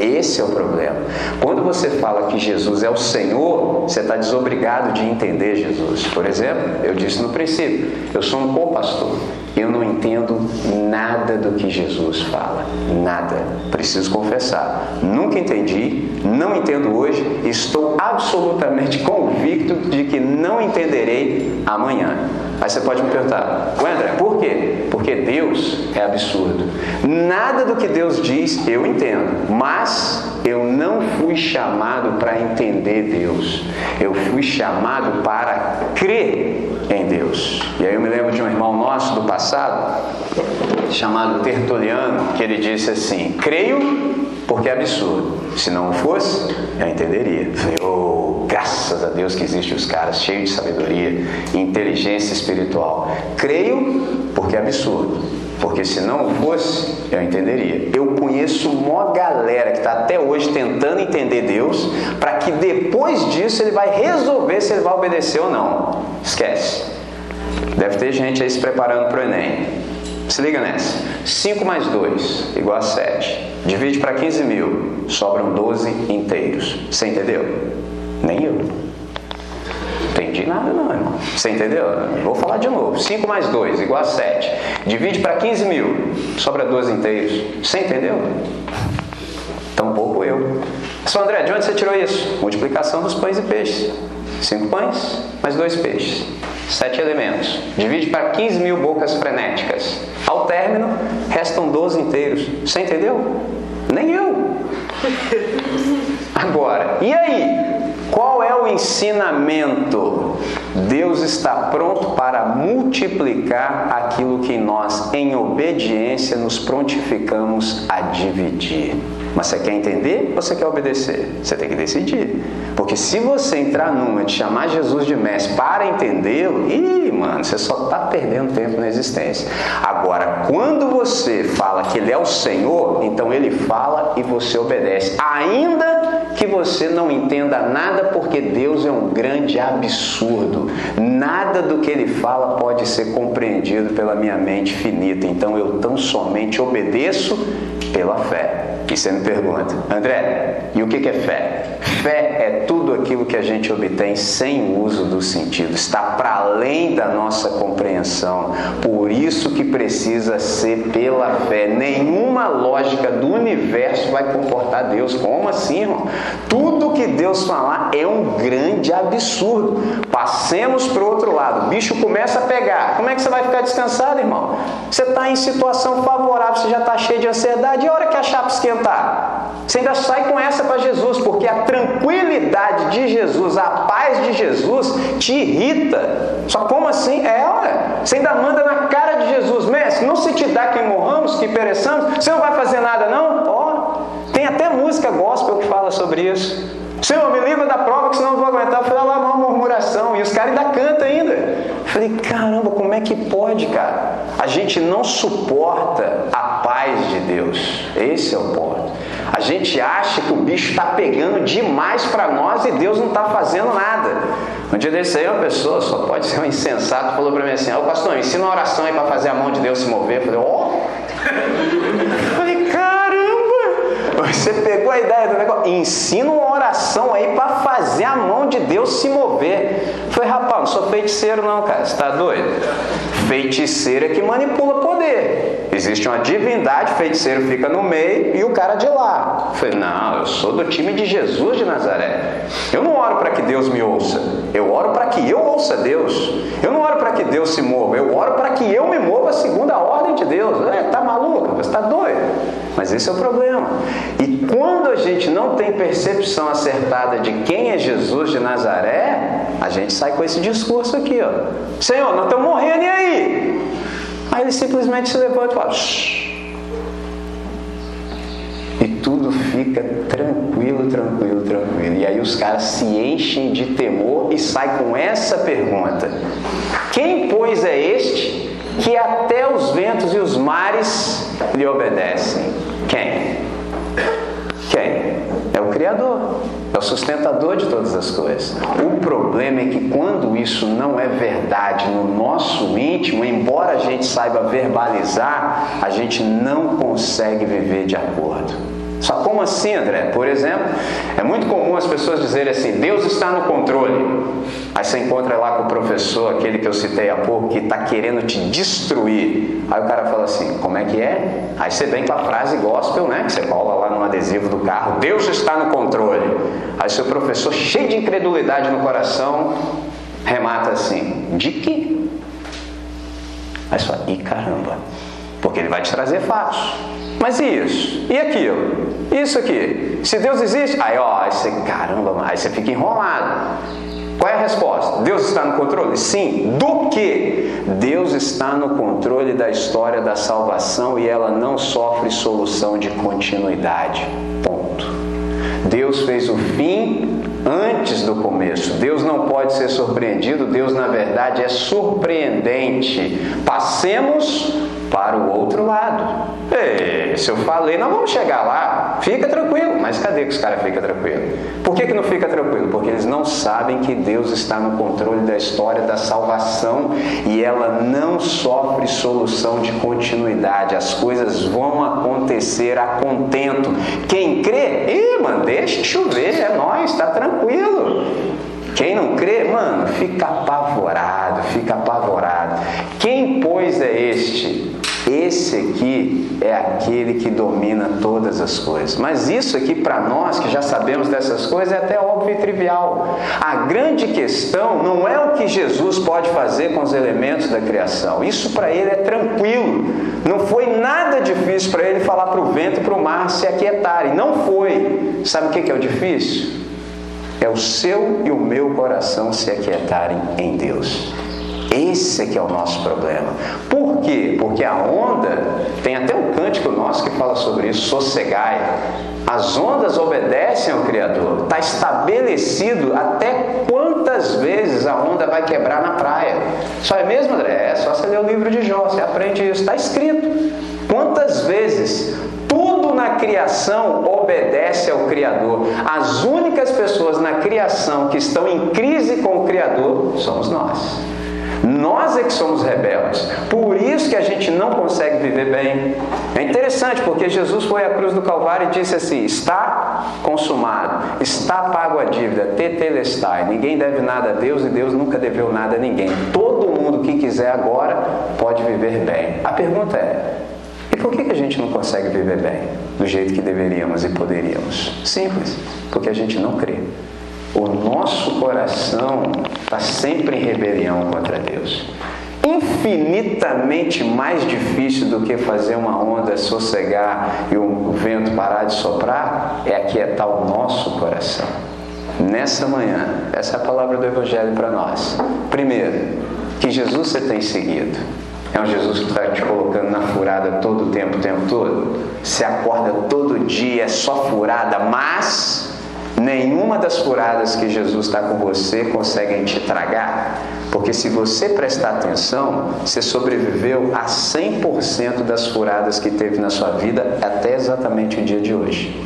Esse é o problema. Quando você fala que Jesus é o Senhor, você está desobrigado de entender Jesus. Por exemplo, eu disse no princípio, eu sou um co-pastor. Eu não entendo nada do que Jesus fala. Nada. Preciso confessar. Nunca entendi, não entendo hoje, estou absolutamente convicto de que não entenderei amanhã. Aí você pode me perguntar, André, por quê? Porque Deus é absurdo. Nada do que Deus diz eu entendo, mas eu não fui chamado para entender Deus. Eu fui chamado para crer em Deus. E aí eu me lembro de um irmão nosso do passado, chamado Tertuliano, que ele disse assim: Creio porque é absurdo. Se não fosse, eu entenderia. Falei, oh, graças a Deus que existem os caras cheios de sabedoria e inteligência espiritual. Creio porque é absurdo. Porque se não fosse, eu entenderia. Eu conheço uma galera que está até hoje tentando entender Deus, para que depois disso ele vai resolver se ele vai obedecer ou não. Esquece. Deve ter gente aí se preparando para o Enem. Se liga nessa. 5 mais 2 igual a 7. Divide para 15 mil. Sobram 12 inteiros. Você entendeu? Nem eu. Entendi nada não, irmão. Você entendeu? Vou falar de novo. 5 mais 2 igual a 7. Divide para 15 mil. Sobra 12 inteiros. Você entendeu? Tampouco eu. Só André, de onde você tirou isso? Multiplicação dos pães e peixes. Cinco pães mais dois peixes. Sete elementos. Divide para 15 mil bocas frenéticas. Ao término, restam 12 inteiros. Você entendeu? Nem eu. Agora, e aí? Qual é o ensinamento? Deus está pronto para multiplicar aquilo que nós, em obediência, nos prontificamos a dividir. Mas você quer entender ou você quer obedecer? Você tem que decidir. Porque se você entrar numa de chamar Jesus de mestre para entendê-lo, ih, mano, você só está perdendo tempo na existência. Agora, quando você fala que Ele é o Senhor, então Ele fala e você obedece. Ainda que você não entenda nada, porque Deus é um grande absurdo. Nada do que Ele fala pode ser compreendido pela minha mente finita. Então eu tão somente obedeço pela fé. E você me pergunta, André, e o que é fé? Fé é tudo aquilo que a gente obtém sem uso do sentido, está para além da nossa compreensão. Por isso que precisa ser pela fé. Nenhuma lógica do universo vai comportar Deus. Como assim, irmão? Tudo que Deus falar é um grande absurdo. Passemos para o outro lado. O bicho começa a pegar. Como é que você vai ficar descansado, irmão? Você está em situação favorável, você já está cheio de ansiedade. E a hora que a chapa esquentar? Você ainda sai com essa para Jesus, porque a tranquilidade de Jesus, a paz de Jesus te irrita. Só como assim? É, ué. Você ainda manda na cara de Jesus, mestre, não se te dá que morramos, que pereçamos, você não vai fazer nada não? Ó, oh, tem até música gospel que fala sobre isso. Senhor, me livra da prova que senão não vou aguentar. Eu falei, lá uma murmuração. E os caras ainda cantam ainda. Eu falei, caramba, como é que pode, cara? A gente não suporta a paz de Deus. Esse é o ponto. A gente acha que o bicho está pegando demais para nós e Deus não está fazendo nada. Um dia desse aí, uma pessoa, só pode ser um insensato, falou para mim assim: Ô pastor, ensina uma oração aí para fazer a mão de Deus se mover. Eu falei: Ó. Oh. falei: caramba, você pegou a ideia do negócio. Ensina uma oração aí para fazer a mão de Deus se mover. Foi rapaz, não sou feiticeiro, não, cara. Você está doido? Feiticeiro é que manipula poder. Existe uma divindade, feiticeiro fica no meio e o cara de lá. Falei, não, eu sou do time de Jesus de Nazaré. Eu não oro para que Deus me ouça. Eu oro para que eu ouça Deus. Eu não oro para que Deus se mova. Eu oro para que eu me mova segundo a ordem de Deus. É, tá maluco? Você está doido? Mas esse é o problema. E quando a gente não tem percepção acertada de quem é Jesus de Nazaré, a gente sai com esse discurso aqui, ó. Senhor, nós estamos morrendo e aí? Aí ele simplesmente se levanta e fala. Shh. E tudo fica tranquilo, tranquilo, tranquilo. E aí os caras se enchem de temor e saem com essa pergunta: Quem, pois, é este que até os ventos e os mares lhe obedecem? Quem? Quem? É o Criador, é o sustentador de todas as coisas. O problema é que quando isso não é verdade no nosso íntimo, embora a gente saiba verbalizar, a gente não consegue viver de acordo. Só como assim, André? Por exemplo, é muito comum as pessoas dizerem assim: Deus está no controle. Aí você encontra lá com o professor, aquele que eu citei há pouco, que está querendo te destruir. Aí o cara fala assim: Como é que é? Aí você vem com a frase gospel, né? Que você cola lá no adesivo do carro: Deus está no controle. Aí seu professor, cheio de incredulidade no coração, remata assim: De quê? Aí você fala: Ih, caramba. Porque ele vai te trazer fatos. Mas e isso? E aquilo? Isso aqui? Se Deus existe, aí ó, você, caramba, aí você fica enrolado. Qual é a resposta? Deus está no controle? Sim. Do que? Deus está no controle da história da salvação e ela não sofre solução de continuidade. Ponto. Deus fez o fim antes do começo. Deus não pode ser surpreendido, Deus na verdade é surpreendente. Passemos para o outro lado. Ei, se eu falei, nós vamos chegar lá, fica tranquilo. Mas cadê que os caras ficam tranquilos? Por que, que não fica tranquilo? Porque eles não sabem que Deus está no controle da história da salvação e ela não sofre solução de continuidade. As coisas vão acontecer a contento. Quem crê, ih, mano, deixa chover, é nós, está tranquilo. Quem não crê, mano, fica apavorado, fica apavorado. Quem, pois, é este? Esse aqui é aquele que domina todas as coisas. Mas isso aqui, para nós que já sabemos dessas coisas, é até óbvio e trivial. A grande questão não é o que Jesus pode fazer com os elementos da criação. Isso para ele é tranquilo. Não foi nada difícil para ele falar para o vento e para o mar se aquietarem. Não foi. Sabe o que é o difícil? É o seu e o meu coração se aquietarem em Deus. Esse é que é o nosso problema. Por quê? Porque a onda, tem até um cântico nosso que fala sobre isso, sossegai. As ondas obedecem ao Criador. Está estabelecido até quantas vezes a onda vai quebrar na praia. Só é mesmo, André? É só você ler o livro de Jó, você aprende isso. Está escrito. Quantas vezes tudo na criação obedece ao Criador. As únicas pessoas na criação que estão em crise com o Criador somos nós. Nós é que somos rebeldes. Por isso que a gente não consegue viver bem. É interessante porque Jesus foi à cruz do Calvário e disse assim: Está consumado, está pago a dívida, tetelestai. Ninguém deve nada a Deus e Deus nunca deveu nada a ninguém. Todo mundo que quiser agora pode viver bem. A pergunta é: e por que a gente não consegue viver bem do jeito que deveríamos e poderíamos? Simples, porque a gente não crê. O nosso coração está sempre em rebelião contra Deus infinitamente mais difícil do que fazer uma onda sossegar e o vento parar de soprar é aquietar o nosso coração. Nessa manhã, essa é a palavra do Evangelho para nós. Primeiro, que Jesus você tem seguido. É um Jesus que está te colocando na furada todo o tempo, o tempo todo. Você acorda todo dia, é só furada, mas nenhuma das furadas que Jesus está com você conseguem te tragar. Porque se você prestar atenção, você sobreviveu a 100% das furadas que teve na sua vida até exatamente o dia de hoje.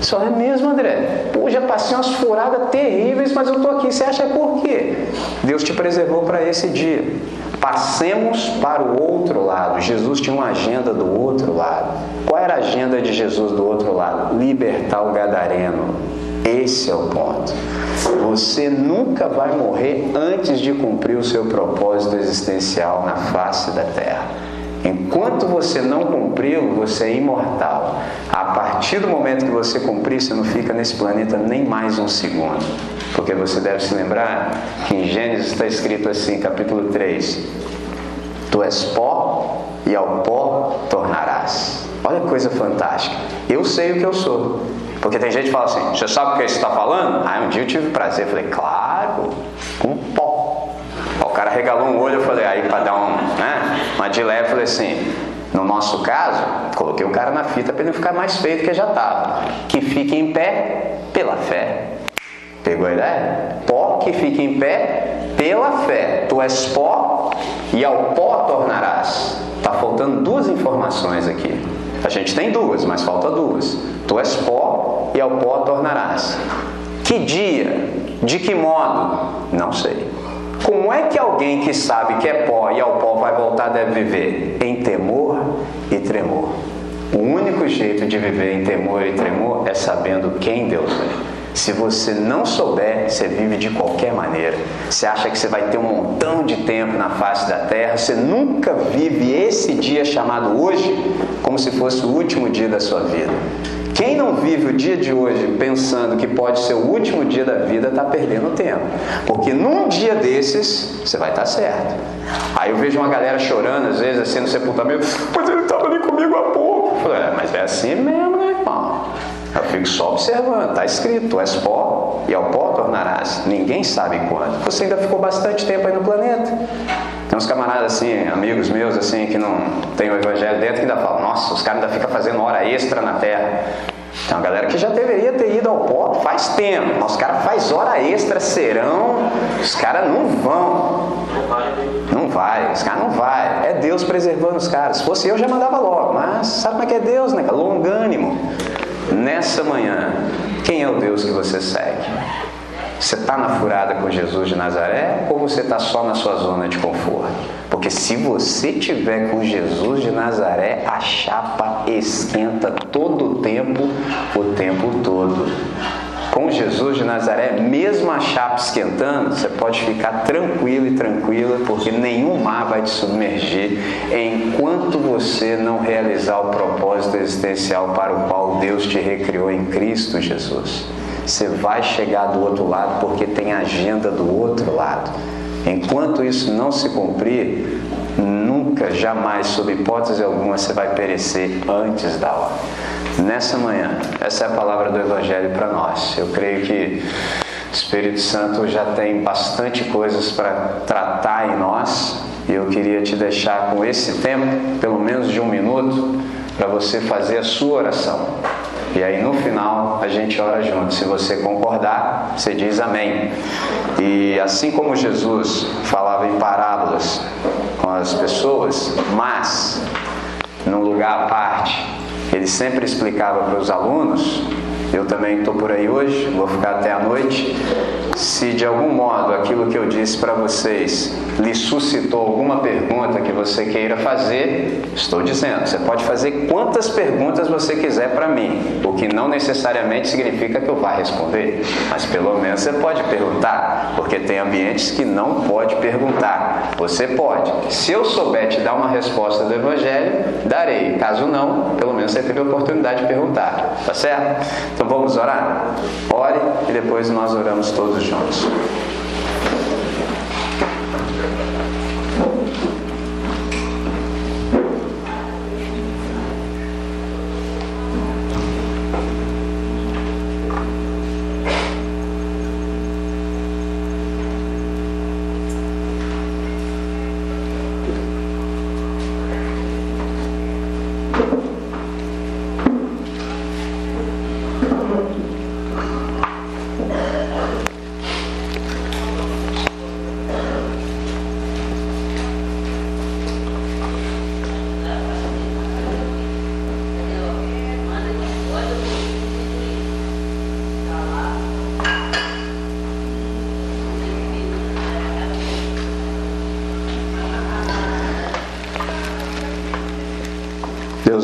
Só é mesmo, André? Pô, já passei umas furadas terríveis, mas eu estou aqui. Você acha por quê? Deus te preservou para esse dia. Passemos para o outro lado. Jesus tinha uma agenda do outro lado. Qual era a agenda de Jesus do outro lado? Libertar o gadareno. Esse é o ponto. Você nunca vai morrer antes de cumprir o seu propósito existencial na face da terra. Enquanto você não cumpriu, você é imortal. A partir do momento que você cumprir, você não fica nesse planeta nem mais um segundo. Porque você deve se lembrar que em Gênesis está escrito assim, capítulo 3: Tu és pó e ao pó tornarás. Olha que coisa fantástica. Eu sei o que eu sou. Porque tem gente que fala assim: Você sabe o que você está falando? Ah, um dia eu tive prazer. Eu falei: Claro, com pó. O cara regalou um olho. Eu falei: Aí, para dar um, né, uma de leve, falei assim: No nosso caso, coloquei o cara na fita para ele ficar mais feio do que já estava. Que fique em pé pela fé. Pegou a ideia? Pó que fique em pé pela fé. Tu és pó e ao pó tornarás. Está faltando duas informações aqui. A gente tem duas, mas falta duas. Tu és pó e ao pó tornarás. Que dia? De que modo? Não sei. Como é que alguém que sabe que é pó e ao pó vai voltar deve viver? Em temor e tremor. O único jeito de viver em temor e tremor é sabendo quem Deus é. Se você não souber, você vive de qualquer maneira. Você acha que você vai ter um montão de tempo na face da terra, você nunca vive esse dia chamado hoje como se fosse o último dia da sua vida. Quem não vive o dia de hoje pensando que pode ser o último dia da vida está perdendo tempo. Porque num dia desses, você vai estar certo. Aí eu vejo uma galera chorando, às vezes, assim no sepultamento, mas ele estava ali comigo há pouco. Eu falei, é, mas é assim mesmo, né, irmão? Eu fico só observando, está escrito, és pó e ao pó tornarás. Ninguém sabe quando. Você ainda ficou bastante tempo aí no planeta. Tem uns camaradas assim, amigos meus assim, que não tem o evangelho dentro, que ainda falam, nossa, os caras ainda ficam fazendo hora extra na terra. Tem uma galera que já deveria ter ido ao pó faz tempo, os caras faz hora extra, serão, os caras não vão. Não vai, os caras não vai. É Deus preservando os caras. Se fosse eu, já mandava logo. Mas sabe como é que é Deus, né? Longânimo nessa manhã, quem é o Deus que você segue? Você está na furada com Jesus de Nazaré ou você está só na sua zona de conforto? Porque se você tiver com Jesus de Nazaré, a chapa esquenta todo o tempo, o tempo todo com Jesus de Nazaré, mesmo a chapa esquentando, você pode ficar tranquilo e tranquila, porque nenhum mar vai te submergir enquanto você não realizar o propósito existencial para o qual Deus te recriou em Cristo Jesus. Você vai chegar do outro lado porque tem agenda do outro lado. Enquanto isso não se cumprir, nunca, jamais, sob hipótese alguma, você vai perecer antes da hora nessa manhã. Essa é a palavra do Evangelho para nós. Eu creio que o Espírito Santo já tem bastante coisas para tratar em nós e eu queria te deixar com esse tempo, pelo menos de um minuto, para você fazer a sua oração. E aí no final a gente ora junto. Se você concordar, você diz amém. E assim como Jesus falava em parábolas com as pessoas, mas num lugar à parte, ele sempre explicava para os alunos, eu também estou por aí hoje, vou ficar até a noite. se de algum modo aquilo que eu disse para vocês lhe suscitou alguma pergunta que você queira fazer, estou dizendo, você pode fazer quantas perguntas você quiser para mim, o que não necessariamente significa que eu vá responder, mas pelo menos você pode perguntar, porque tem ambientes que não pode perguntar. Você pode. Se eu souber te dar uma resposta do Evangelho, darei. Caso não, pelo menos você teve a oportunidade de perguntar. Tá certo? Então vamos orar? Ore e depois nós oramos todos juntos.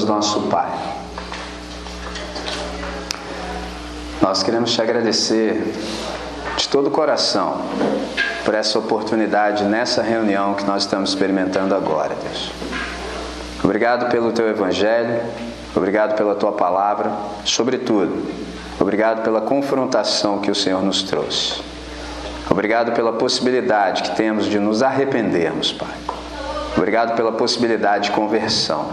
Nosso Pai. Nós queremos te agradecer de todo o coração por essa oportunidade nessa reunião que nós estamos experimentando agora, Deus. Obrigado pelo teu evangelho, obrigado pela tua palavra, sobretudo, obrigado pela confrontação que o Senhor nos trouxe. Obrigado pela possibilidade que temos de nos arrependermos, Pai. Obrigado pela possibilidade de conversão.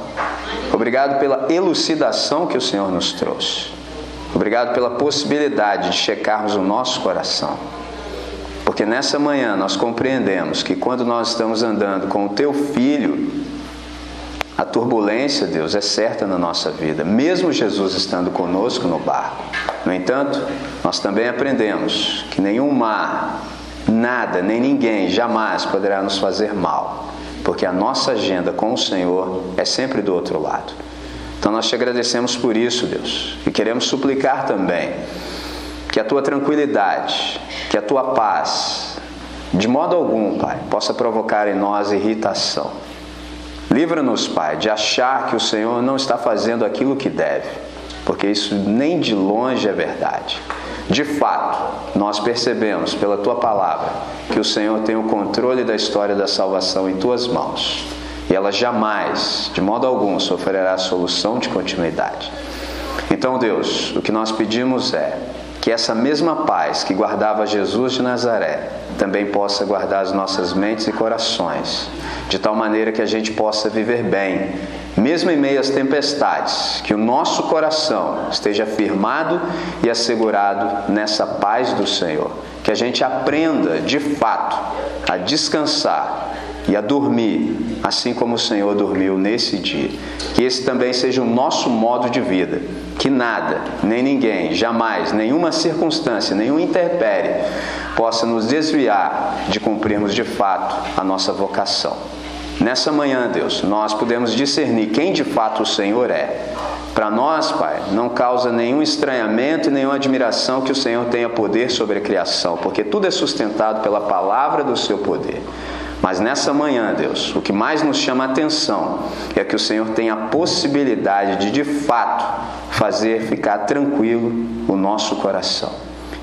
Obrigado pela elucidação que o Senhor nos trouxe. Obrigado pela possibilidade de checarmos o nosso coração. Porque nessa manhã nós compreendemos que quando nós estamos andando com o teu filho, a turbulência, Deus, é certa na nossa vida, mesmo Jesus estando conosco no barco. No entanto, nós também aprendemos que nenhum mar, nada, nem ninguém jamais poderá nos fazer mal porque a nossa agenda com o Senhor é sempre do outro lado. Então nós te agradecemos por isso, Deus, e queremos suplicar também que a tua tranquilidade, que a tua paz, de modo algum, Pai, possa provocar em nós irritação. Livra-nos, Pai, de achar que o Senhor não está fazendo aquilo que deve, porque isso nem de longe é verdade. De fato, nós percebemos pela tua palavra que o Senhor tem o controle da história da salvação em tuas mãos e ela jamais, de modo algum, sofrerá solução de continuidade. Então, Deus, o que nós pedimos é que essa mesma paz que guardava Jesus de Nazaré também possa guardar as nossas mentes e corações, de tal maneira que a gente possa viver bem mesmo em meio às tempestades, que o nosso coração esteja firmado e assegurado nessa paz do Senhor. Que a gente aprenda, de fato, a descansar e a dormir, assim como o Senhor dormiu nesse dia. Que esse também seja o nosso modo de vida. Que nada, nem ninguém, jamais, nenhuma circunstância, nenhum interpere possa nos desviar de cumprirmos de fato a nossa vocação. Nessa manhã, Deus, nós podemos discernir quem de fato o Senhor é. Para nós, Pai, não causa nenhum estranhamento e nenhuma admiração que o Senhor tenha poder sobre a criação, porque tudo é sustentado pela palavra do seu poder. Mas nessa manhã, Deus, o que mais nos chama a atenção é que o Senhor tem a possibilidade de, de fato, fazer ficar tranquilo o nosso coração.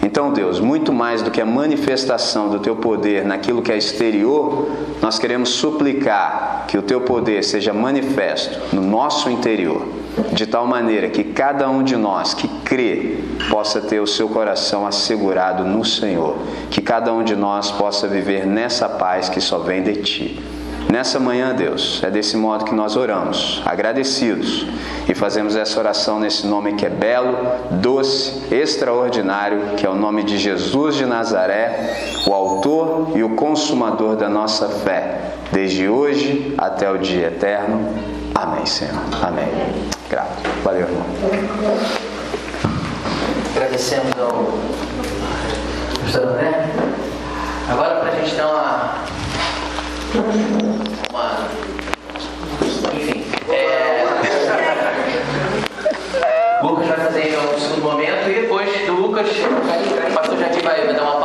Então, Deus, muito mais do que a manifestação do teu poder naquilo que é exterior, nós queremos suplicar que o teu poder seja manifesto no nosso interior, de tal maneira que cada um de nós que crê possa ter o seu coração assegurado no Senhor, que cada um de nós possa viver nessa paz que só vem de ti. Nessa manhã, Deus, é desse modo que nós oramos, agradecidos, e fazemos essa oração nesse nome que é belo, doce, extraordinário, que é o nome de Jesus de Nazaré, o Autor e o Consumador da nossa fé, desde hoje até o dia eterno. Amém, Senhor. Amém. Grato. Valeu, irmão. Agradecemos ao pastor André. Agora, para a gente dar uma uma. Enfim. É... Lucas vai fazer um segundo momento e depois do Lucas, o pastor Jardim vai dar uma